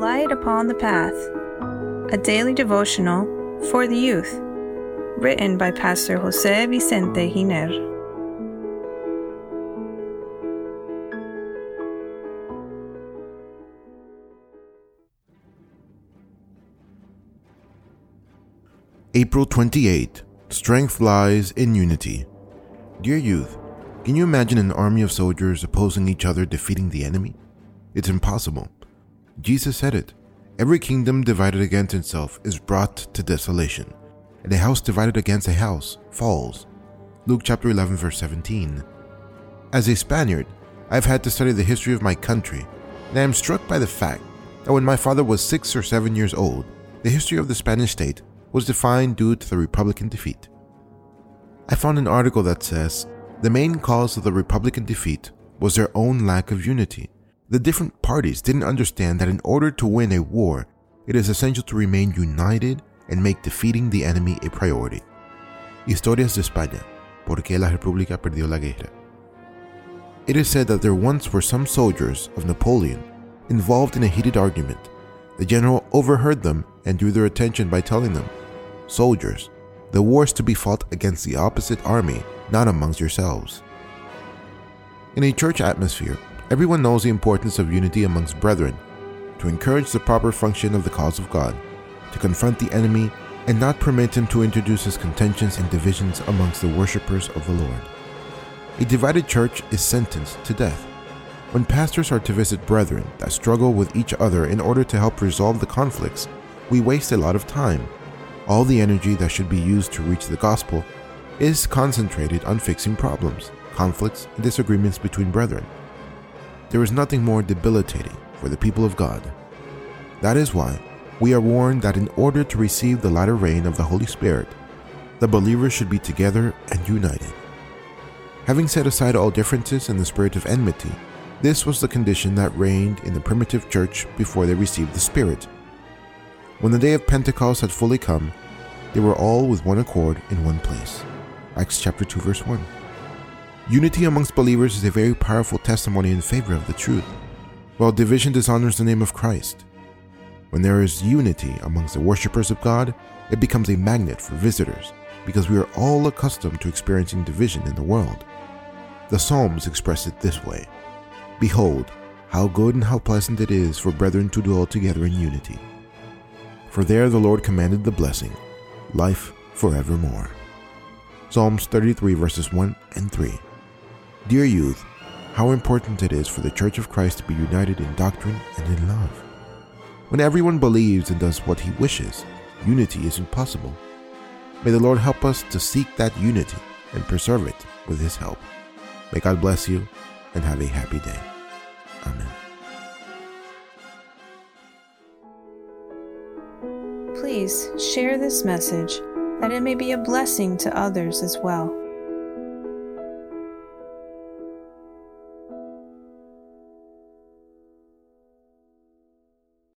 Light Upon the Path, a daily devotional for the youth, written by Pastor Jose Vicente Giner. April 28. Strength lies in unity. Dear youth, can you imagine an army of soldiers opposing each other defeating the enemy? It's impossible. Jesus said it. Every kingdom divided against itself is brought to desolation, and a house divided against a house falls. Luke chapter 11 verse 17. As a Spaniard, I've had to study the history of my country, and I am struck by the fact that when my father was 6 or 7 years old, the history of the Spanish state was defined due to the Republican defeat. I found an article that says the main cause of the Republican defeat was their own lack of unity. The different parties didn't understand that in order to win a war, it is essential to remain united and make defeating the enemy a priority. Historias de España. ¿Por qué la República perdió la guerra? It is said that there once were some soldiers of Napoleon involved in a heated argument. The general overheard them and drew their attention by telling them, Soldiers, the war is to be fought against the opposite army, not amongst yourselves. In a church atmosphere, everyone knows the importance of unity amongst brethren, to encourage the proper function of the cause of God, to confront the enemy, and not permit him to introduce his contentions and divisions amongst the worshippers of the Lord. A divided church is sentenced to death. When pastors are to visit brethren that struggle with each other in order to help resolve the conflicts, we waste a lot of time. All the energy that should be used to reach the gospel is concentrated on fixing problems, conflicts, and disagreements between brethren. There is nothing more debilitating for the people of God. That is why we are warned that in order to receive the latter rain of the Holy Spirit, the believers should be together and united. Having set aside all differences and the spirit of enmity, this was the condition that reigned in the primitive church before they received the Spirit. When the day of Pentecost had fully come, they were all with one accord in one place. Acts chapter 2 verse 1. Unity amongst believers is a very powerful testimony in favor of the truth, while division dishonors the name of Christ. When there is unity amongst the worshippers of God, it becomes a magnet for visitors because we are all accustomed to experiencing division in the world. The Psalms express it this way Behold, how good and how pleasant it is for brethren to dwell together in unity. For there the Lord commanded the blessing, life forevermore. Psalms 33, verses 1 and 3. Dear youth, how important it is for the Church of Christ to be united in doctrine and in love. When everyone believes and does what he wishes, unity is impossible. May the Lord help us to seek that unity and preserve it with His help. May God bless you and have a happy day. Amen. Please share this message that it may be a blessing to others as well.